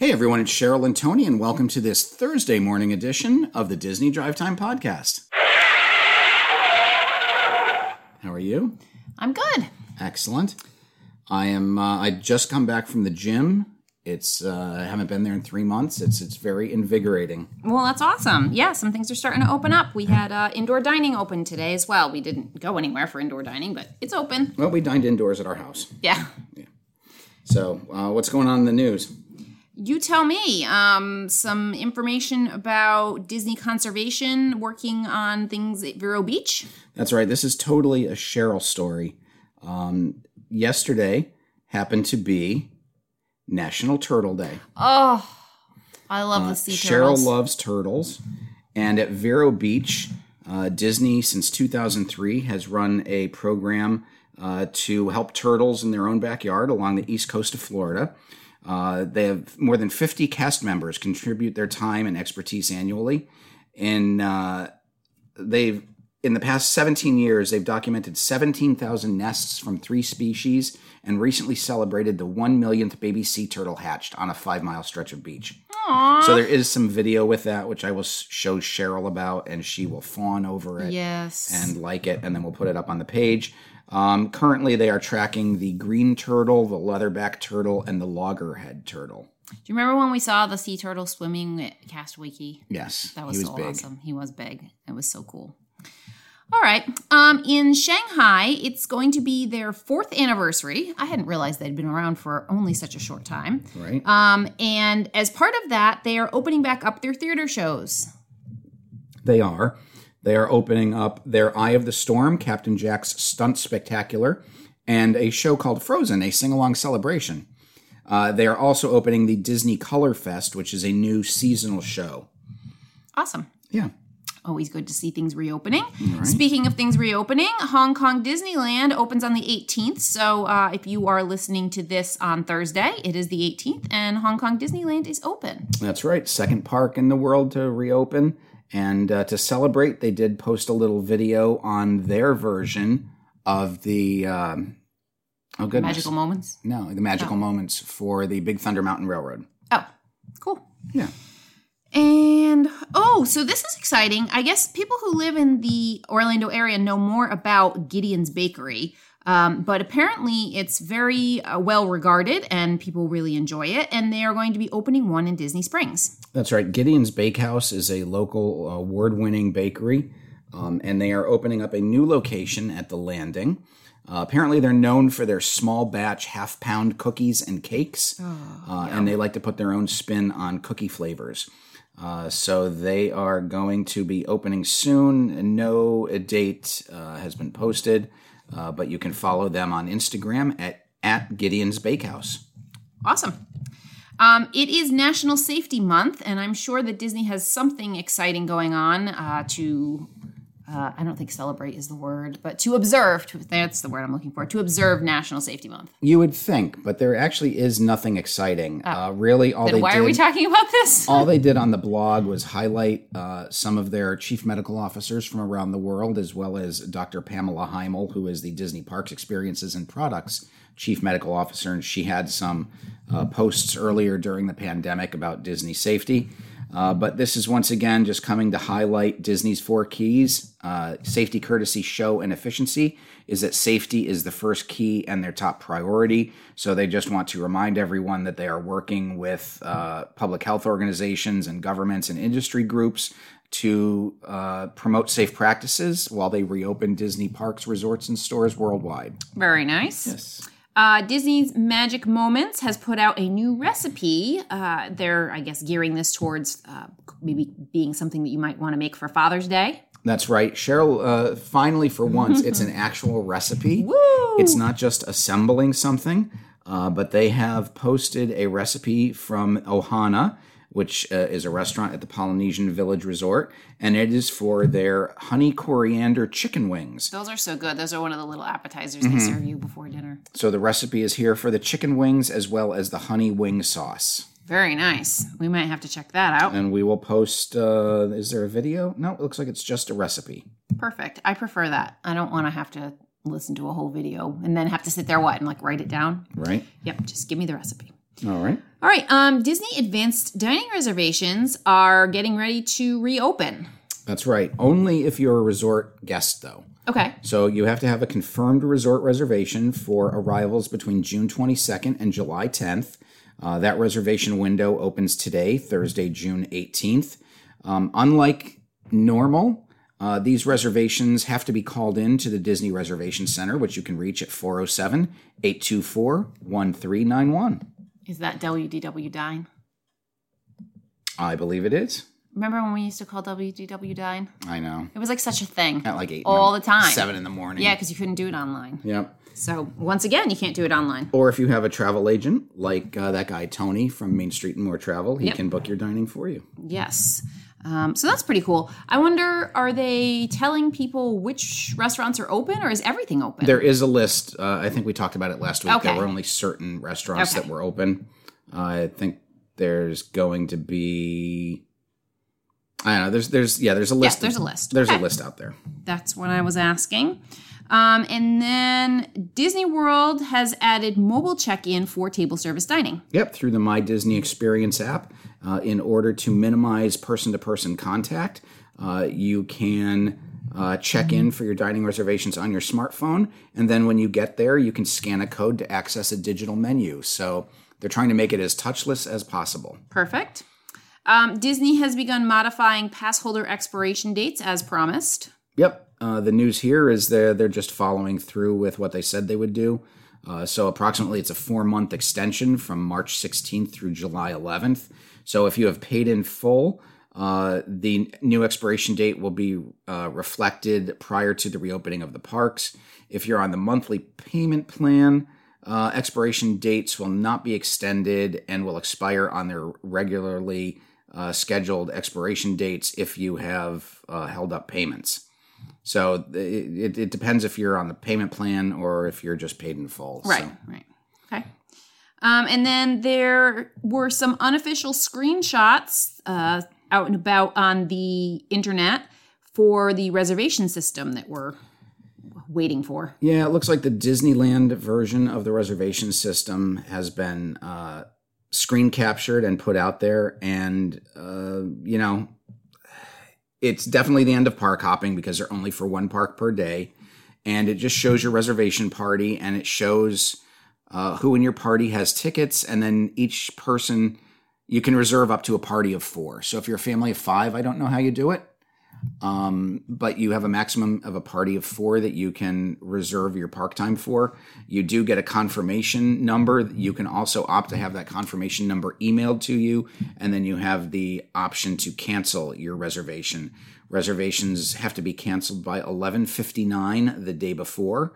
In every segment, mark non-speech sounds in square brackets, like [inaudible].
Hey everyone, it's Cheryl and Tony, and welcome to this Thursday morning edition of the Disney Drive Time Podcast. How are you? I'm good. Excellent. I am. Uh, I just come back from the gym. It's. Uh, I haven't been there in three months. It's. It's very invigorating. Well, that's awesome. Yeah, some things are starting to open up. We had uh, indoor dining open today as well. We didn't go anywhere for indoor dining, but it's open. Well, we dined indoors at our house. Yeah. yeah. So, uh, what's going on in the news? You tell me. Um, some information about Disney Conservation working on things at Vero Beach. That's right. This is totally a Cheryl story. Um, yesterday happened to be National Turtle Day. Oh, I love the sea turtles. Cheryl loves turtles. And at Vero Beach, uh, Disney, since 2003, has run a program uh, to help turtles in their own backyard along the east coast of Florida. Uh, they have more than 50 cast members contribute their time and expertise annually. And uh, they've, in the past 17 years, they've documented 17,000 nests from three species and recently celebrated the 1 millionth baby sea turtle hatched on a five mile stretch of beach. So there is some video with that, which I will show Cheryl about, and she will fawn over it Yes. and like it, and then we'll put it up on the page. Um, currently, they are tracking the green turtle, the leatherback turtle, and the loggerhead turtle. Do you remember when we saw the sea turtle swimming at Castaway Cay? Yes, That was, was so big. awesome. He was big. It was so cool. All right. Um, in Shanghai, it's going to be their fourth anniversary. I hadn't realized they'd been around for only such a short time. Right? Um, and as part of that, they are opening back up their theater shows. They are. They are opening up their Eye of the Storm, Captain Jack's Stunt Spectacular, and a show called Frozen, a sing along celebration. Uh, they are also opening the Disney Color Fest, which is a new seasonal show. Awesome. Yeah. Always good to see things reopening. Speaking of things reopening, Hong Kong Disneyland opens on the 18th. So uh, if you are listening to this on Thursday, it is the 18th, and Hong Kong Disneyland is open. That's right. Second park in the world to reopen. And uh, to celebrate, they did post a little video on their version of the. Um, oh, goodness. Magical moments. No, the magical moments for the Big Thunder Mountain Railroad. Oh, cool. Yeah. And oh, so this is exciting. I guess people who live in the Orlando area know more about Gideon's Bakery. Um, but apparently, it's very uh, well regarded and people really enjoy it. And they are going to be opening one in Disney Springs. That's right. Gideon's Bakehouse is a local award winning bakery, um, and they are opening up a new location at the landing. Uh, apparently, they're known for their small batch half pound cookies and cakes, uh, and they like to put their own spin on cookie flavors. Uh, so they are going to be opening soon. No date uh, has been posted, uh, but you can follow them on Instagram at, at Gideon's Bakehouse. Awesome. Um, it is National Safety Month, and I'm sure that Disney has something exciting going on uh, to. Uh, I don't think celebrate is the word, but to observe. To, that's the word I'm looking for. To observe National Safety Month. You would think, but there actually is nothing exciting. Uh, really, all Then they why did, are we talking about this? [laughs] all they did on the blog was highlight uh, some of their chief medical officers from around the world, as well as Dr. Pamela Hymel, who is the Disney Parks Experiences and Products chief medical officer, and she had some uh, posts earlier during the pandemic about Disney safety. Uh, but this is once again just coming to highlight Disney's four keys uh, safety, courtesy, show, and efficiency. Is that safety is the first key and their top priority. So they just want to remind everyone that they are working with uh, public health organizations and governments and industry groups to uh, promote safe practices while they reopen Disney parks, resorts, and stores worldwide. Very nice. Yes. Uh, Disney's Magic Moments has put out a new recipe. Uh, they're, I guess, gearing this towards uh, maybe being something that you might want to make for Father's Day. That's right. Cheryl, uh, finally, for [laughs] once, it's an actual recipe. Woo! It's not just assembling something, uh, but they have posted a recipe from Ohana, which uh, is a restaurant at the Polynesian Village Resort, and it is for their honey coriander chicken wings. Those are so good. Those are one of the little appetizers Mm-hmm. they serve you before dinner. So the recipe is here for the chicken wings as well as the honey wing sauce. Very nice. We might have to check that out. And we will post. Uh, is there a video? No, it looks like it's just a recipe. Perfect. I prefer that. I don't want to have to listen to a whole video and then have to sit there what and like write it down. Right. Yep, just give me the recipe. All right. All right. Um, Disney Advanced Dining reservations are getting ready to reopen. That's right. Only if you're a resort guest, though. Okay. So you have to have a confirmed resort reservation for arrivals between June 22nd and July 10th. Uh, that reservation window opens today, Thursday, June 18th. Um, unlike normal, uh, these reservations have to be called in to the Disney Reservation Center, which you can reach at 407 824 1391. Is that WDW Dine? I believe it is. Remember when we used to call WDW Dine? I know. It was like such a thing. At like 8 All the time. 7 in the morning. Yeah, because you couldn't do it online. Yep. So once again, you can't do it online. Or if you have a travel agent like uh, that guy Tony from Main Street and More Travel, he Yep. can book your dining for you. Yes. Um, so that's pretty cool. I wonder, are they telling people which restaurants are open, or is everything open? There is a list. Uh, I think we talked about it last week. Okay. There were only certain restaurants Okay. that were open. Uh, I think there's going to be. I don't know. There's there's yeah. There's a list. there's a list. There's Okay. a list out there. That's what I was asking. Um, and then Disney World has added mobile check-in for table service dining. Yep, through the My Disney Experience app. Uh, in order to minimize person to person contact, uh, you can uh, check in for your dining reservations on your smartphone. And then when you get there, you can scan a code to access a digital menu. So they're trying to make it as touchless as possible. Perfect. Um, Disney has begun modifying pass holder expiration dates as promised. Yep. Uh, the news here is they're they're just following through with what they said they would do. Uh, so approximately, it's a four month extension from March 16th through July 11th. So if you have paid in full, uh, the new expiration date will be uh, reflected prior to the reopening of the parks. If you're on the monthly payment plan, uh, expiration dates will not be extended and will expire on their regularly uh, scheduled expiration dates if you have uh, held up payments. So it, it, depends if you're on the payment plan or if you're just paid in full. Right, So, right. Okay. Um, and then there were some unofficial screenshots uh, out and about on the internet for the reservation system that we're waiting for. yeah, it looks like the Disneyland version of the reservation system has been uh, screen captured and put out there. And, uh, you know, it's definitely the end of park hopping because they're only for one park per day. And it just shows your reservation party and it shows uh, who in your party has tickets. And then each person, you can reserve up to a party of four. So if you're a family of five, I don't know how you do it. Um, but you have a maximum of a party of four that you can reserve your park time for. You do get a confirmation number. You can also opt to have that confirmation number emailed to you, and then you have the option to cancel your reservation. Reservations have to be canceled by 11:59 the day before.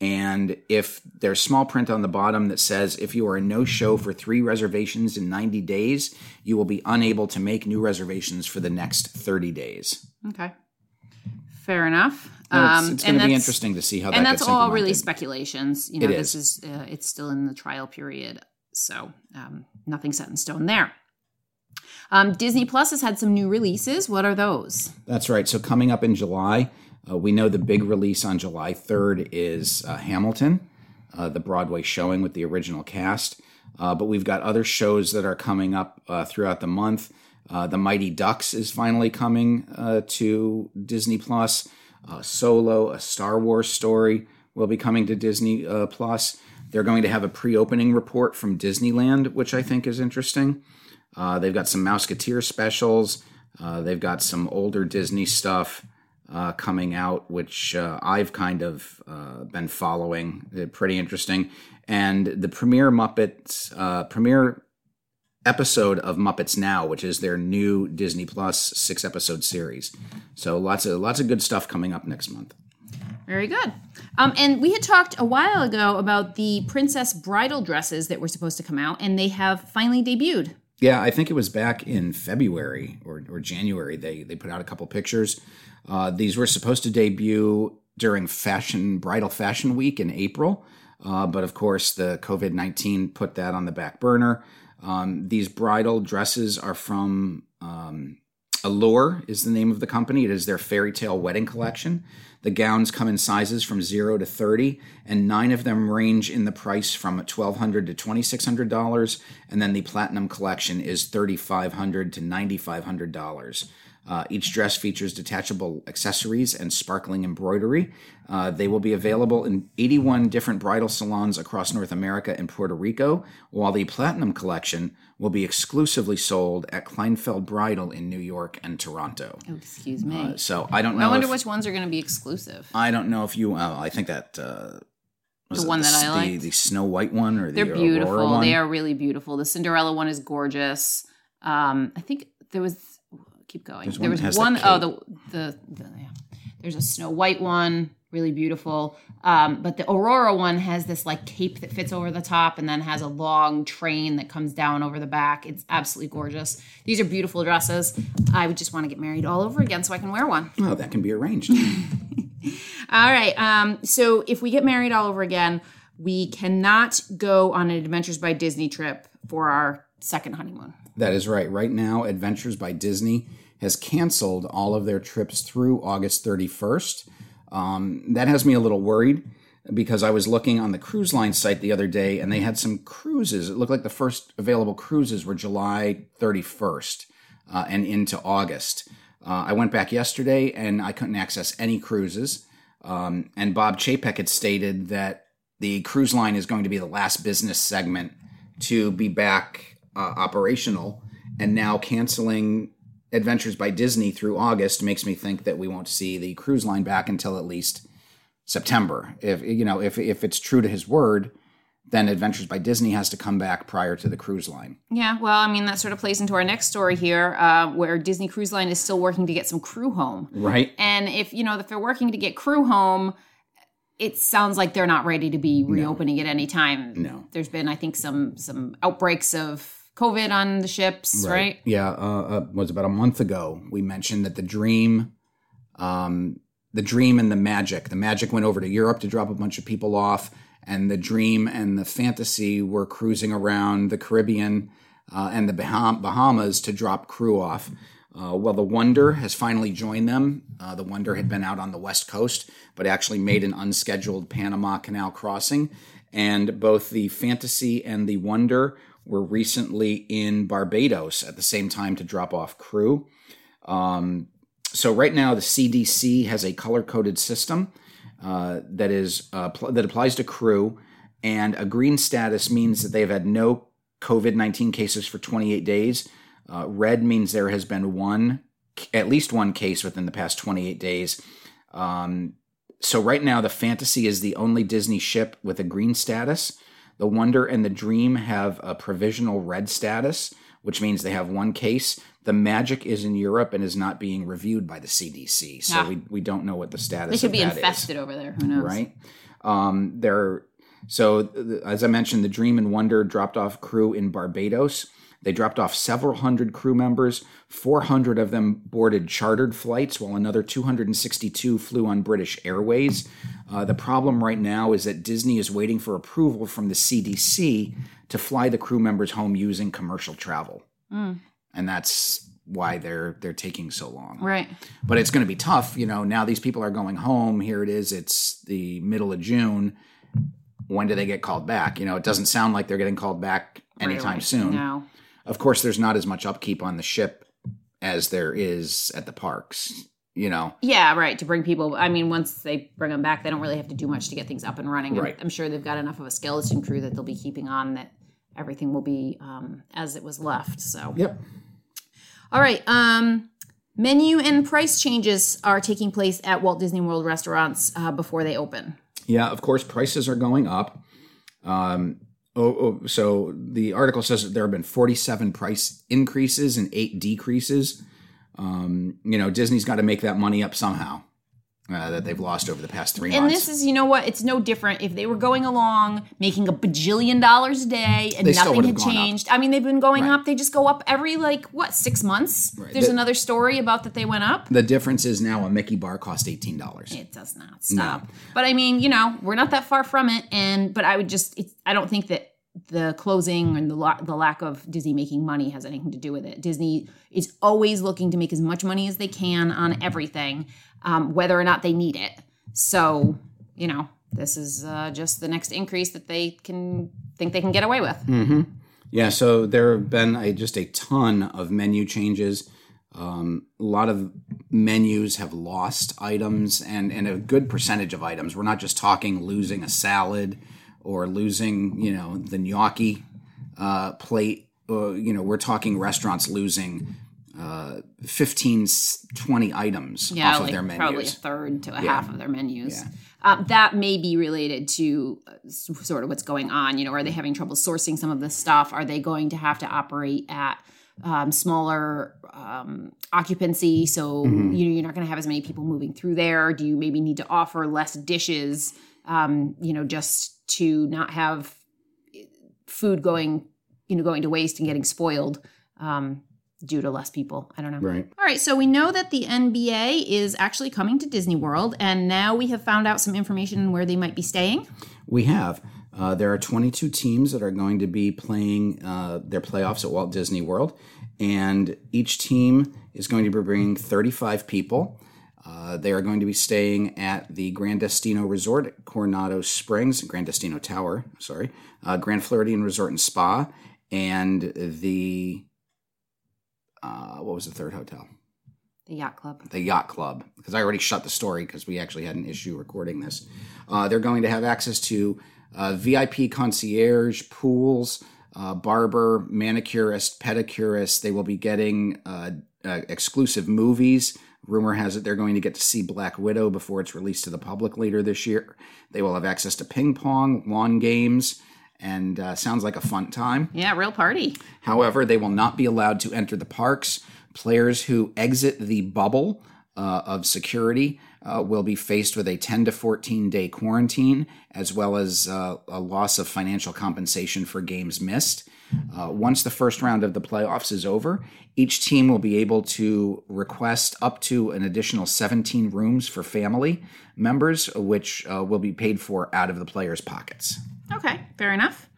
And if there's small print on the bottom that says if you are a no show for three reservations in 90 days, you will be unable to make new reservations for the next 30 days. Okay. Fair enough. No, it's, Um, it's going to be interesting to see how that and that's all really speculations. You know, It this is uh, it's still in the trial period, so um, nothing set in stone there. Um, Disney Plus has had some new releases. What are those? That's right. So coming up in July, uh, we know the big release on July 3rd is uh, Hamilton, uh, the Broadway showing with the original cast. Uh, but we've got other shows that are coming up uh, throughout the month. Uh, the Mighty Ducks is finally coming to Disney Plus. Solo, a Star Wars story, will be coming to Disney Plus. They're going to have a pre-opening report from Disneyland, which I think is interesting. They've got some Mouseketeer specials. They've got some older Disney stuff uh, coming out, which uh, I've kind of uh, been following. They're pretty interesting. And the premiere Muppets, uh, premiere episode of Muppets Now, which is their new Disney Plus six episode series. So lots of lots of good stuff coming up next month. Very good. Um, and we had talked a while ago about the princess bridal dresses that were supposed to come out, and they have finally debuted. Yeah, I think it was back in February or, or January. They they put out a couple pictures. Uh, these were supposed to debut during fashion bridal fashion week in April, uh, but of course the COVID nineteen put that on the back burner. Um, these bridal dresses are from um, Allure is the name of the company. It is their fairy tale wedding collection. The gowns come in sizes from 0 to 30, and nine of them range in the price from 1,200 to $2,600. And then the Platinum Collection is 3,500 to $9,500. Uh, each dress features detachable accessories and sparkling embroidery. Uh, they will be available in 81 different bridal salons across North America and Puerto Rico, while the Platinum Collection will be exclusively sold at Kleinfeld Bridal in New York and Toronto. Oh, excuse me. Uh, so I don't know. I wonder if, which ones are going to be exclusive. I don't know if you. Uh, I think that. Uh, The one that I the, the Snow White one, or the They're beautiful. They are really beautiful. The Cinderella one is gorgeous. Um, I think there was. Keep going. There's there one was one oh the the, the yeah. There's a Snow White one, really beautiful. Um, but the Aurora one has this like cape that fits over the top and then has a long train that comes down over the back. It's absolutely gorgeous. These are beautiful dresses. I would just want to get married all over again so I can wear one. Oh, that can be arranged. [laughs] All right. Um, so if we get married all over again, we cannot go on an Adventures by Disney trip for our second honeymoon. That is right. Right now, Adventures by Disney has canceled all of their trips through August 31st. Um, that has me a little worried because I was looking on the cruise line site the other day and they had some cruises. It looked like the first available cruises were July 31st uh, and into August. Uh, I went back yesterday and I couldn't access any cruises. Um, and Bob Chapek had stated that the cruise line is going to be the last business segment to be back uh, operational. And now canceling Adventures by Disney through August makes me think that we won't see the cruise line back until at least September. If you know, if if it's true to his word, then Adventures by Disney has to come back prior to the cruise line. Yeah, well, I mean, that sort of plays into our next story here, uh, where Disney Cruise Line is still working to get some crew home. Right? And if, you know, if they're working to get crew home, it sounds like they're not ready to be reopening at any time. No. There's been, I think, some some outbreaks of COVID on the ships, right? Yeah, uh, uh, was about a month ago. We mentioned that the Dream, um, the Dream and the Magic, the Magic went over to Europe to drop a bunch of people off, and the Dream and the Fantasy were cruising around the Caribbean uh, and the Baham- Bahamas to drop crew off. Uh, well, the Wonder has finally joined them. Uh, the Wonder had been out on the West Coast, but actually made an unscheduled Panama Canal crossing. And both the Fantasy and the Wonder were recently in Barbados at the same time to drop off crew. Um, so right now, the CDC has a color coded system uh, that is uh, pl- that applies to crew, and a green status means that they've had no COVID nineteen cases for 28 days. Uh, red means there has been one, at least one case within the past 28 days. Um, so right now, the Fantasy is the only Disney ship with a green status. The Wonder and the Dream have a provisional red status, which means they have one case. The Magic is in Europe and is not being reviewed by the CDC, so Ah. we, we don't know what the status. Is. They could be that is infested over there. Who knows? right? Um, they're so th- as I mentioned, the Dream and Wonder dropped off crew in Barbados. They dropped off several hundred crew members. 400 of them boarded chartered flights, while another 262 flew on British Airways. Uh, the problem right now is that Disney is waiting for approval from the CDC to fly the crew members home using commercial travel, Mm, and that's why they're they're taking so long right. but it's going to be tough. You know, now these people are going home. Here it is. It's the middle of June. When do they get called back? You know, it doesn't sound like they're getting called back anytime Right. soon. No. Of course, there's not as much upkeep on the ship as there is at the parks. You know, Yeah, right. To bring people, I mean, once they bring them back, they don't really have to do much to get things up and running. I'm- Right. I'm sure they've got enough of a skeleton crew that they'll be keeping on that everything will be um, as it was left. So, yep. all right. Um, menu and price changes are taking place at Walt Disney World restaurants uh, before they open. Yeah, of course, prices are going up. Um, oh, oh, so the article says that there have been 47 price increases and eight decreases. Um, you know, Disney's got to make that money up somehow uh, that they've lost over the past three And months. And this is, you know what? It's no different. If they were going along making a bajillion dollars a day and They nothing had gone up. changed, I mean, they've been going Right. up. They just go up every, like, what, six months? Right. There's The- another story about that they went up. the difference is now a Mickey bar cost eighteen dollars. It does not stop. But I mean, you know, we're not that far from it. And, but I would just, it's, I don't think that the closing and the, la- the lack of Disney making money has anything to do with it. Disney is always looking to make as much money as they can on everything, um, whether or not they need it. So, you know, this is uh, just the next increase that they can think they can get away with. Mm-hmm. Yeah, so there have been a, just a ton of menu changes. Um, a lot of menus have lost items and, and a good percentage of items. We're not just talking losing a salad or losing, you know, the gnocchi uh, plate. Uh, you know, we're talking restaurants losing uh, 15, 20 items yeah, off like of their menus. Probably a third to a Yeah. half of their menus. Yeah. Um, that may be related to uh, sort of what's going on. You know, are they having trouble sourcing some of this stuff? Are they going to have to operate at um, smaller um, occupancy? So Mm-hmm. you know, you're not going to have as many people moving through there. Do you maybe need to offer less dishes? Um, you know, just to not have food going, you know, going to waste and getting spoiled um, due to less people. I don't know. Right. All right, so we know that the NBA is actually coming to Disney World, and now we have found out some information on where they might be staying. We have. Uh, there are 22 teams that are going to be playing uh, their playoffs at Walt Disney World, and each team is going to be bringing 35 people. Uh, they are going to be staying at the Grand Destino Resort at Coronado Springs, Grand Destino Tower, sorry, uh, Grand Floridian Resort and Spa, and the uh, what was the third hotel? The yacht club. the yacht club because I already shut the story because we actually had an issue recording this. Uh, they're going to have access to uh, VIP concierge, pools, uh, barber, manicurist, pedicurist. They will be getting uh, uh, exclusive movies. Rumor has it they're going to get to see Black Widow before it's released to the public later this year. They will have access to ping pong, lawn games, and uh, sounds like a fun time. Yeah, real party. However, they will not be allowed to enter the parks. Players who exit the bubble uh, of security uh, will be faced with a 10 to 14 day quarantine, as well as uh, a loss of financial compensation for games missed. Uh, once the first round of the playoffs is over, each team will be able to request up to an additional 17 rooms for family members, which uh, will be paid for out of the players' pockets. Okay, fair enough.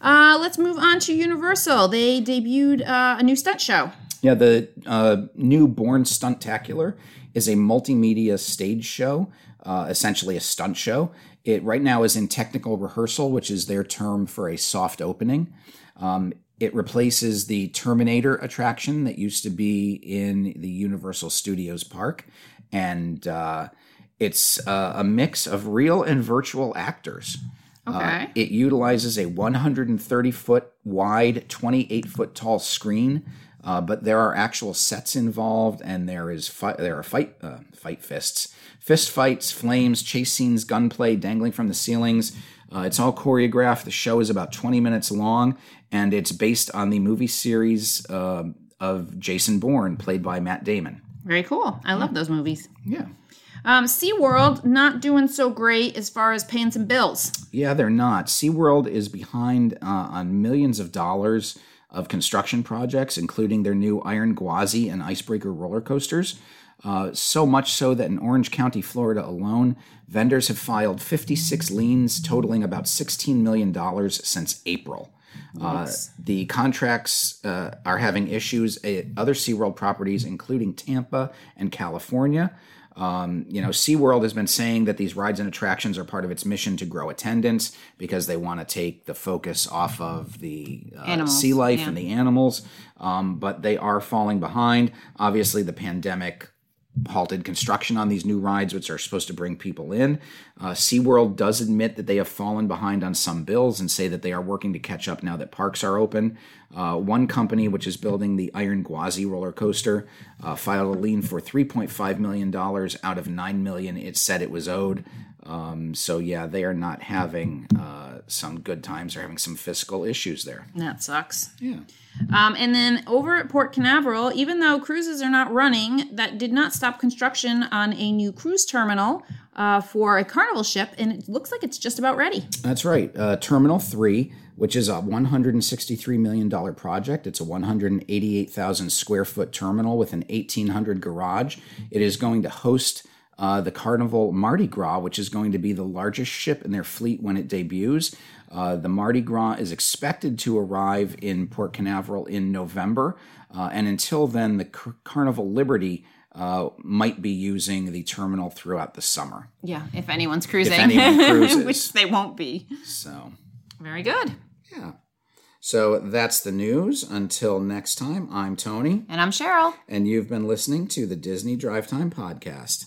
Uh, let's move on to Universal. They debuted uh, a new stunt show. Yeah, the uh, new Bourne Stuntacular is a multimedia stage show, uh, essentially a stunt show. It right now is in technical rehearsal, which is their term for a soft opening. Um, it replaces the Terminator attraction that used to be in the Universal Studios park, and uh, it's uh, a mix of real and virtual actors. Uh, Okay. it utilizes a 130 foot wide, 28 foot tall screen, uh, but there are actual sets involved, and there is fi- there are fight uh, fight fists, fist fights, flames, chase scenes, gunplay, dangling from the ceilings. Uh, it's all choreographed. The show is about 20 minutes long, and it's based on the movie series uh, of Jason Bourne, played by Matt Damon. Very cool. I love those movies. Yeah. Um, SeaWorld not doing so great as far as paying some bills. Yeah, they're not. SeaWorld is behind uh, on millions of dollars of construction projects, including their new Iron Gwazi and Icebreaker roller coasters. Uh, so much so that in Orange County, Florida alone, vendors have filed 56 liens totaling about $16 million since April. Uh, the contracts uh, are having issues at other SeaWorld properties, including Tampa and California. Um, you know, SeaWorld has been saying that these rides and attractions are part of its mission to grow attendance because they want to take the focus off of the uh, sea life yeah. and the animals. Um, but they are falling behind. Obviously, the pandemic halted construction on these new rides, which are supposed to bring people in. Uh, SeaWorld does admit that they have fallen behind on some bills and say that they are working to catch up now that parks are open. Uh, one company, which is building the Iron Gwazi roller coaster, uh, filed a lien for $3.5 million out of 9 million it said it was owed. Um, so, yeah, they are not having uh, some good times. They're having some fiscal issues there. That sucks. Yeah. Um, and then over at Port Canaveral, even though cruises are not running, that did not stop construction on a new cruise terminal uh, for a carnival ship, and it looks like it's just about ready. That's right. Uh, Terminal 3, which is a $163 million project. It's a 188,000 square foot terminal with an 1,800 garage. It is going to host uh, the Carnival Mardi Gras, which is going to be the largest ship in their fleet when it debuts. Uh, the Mardi Gras is expected to arrive in Port Canaveral in November. Uh, and until then, the Car- Carnival Liberty uh, might be using the terminal throughout the summer. Yeah, if anyone's cruising, anyone [laughs] cruises. which they won't be. So, Very good. yeah. So that's the news. Until next time, I'm Tony, And I'm Cheryl. and you've been listening to the Disney Drive Time Podcast.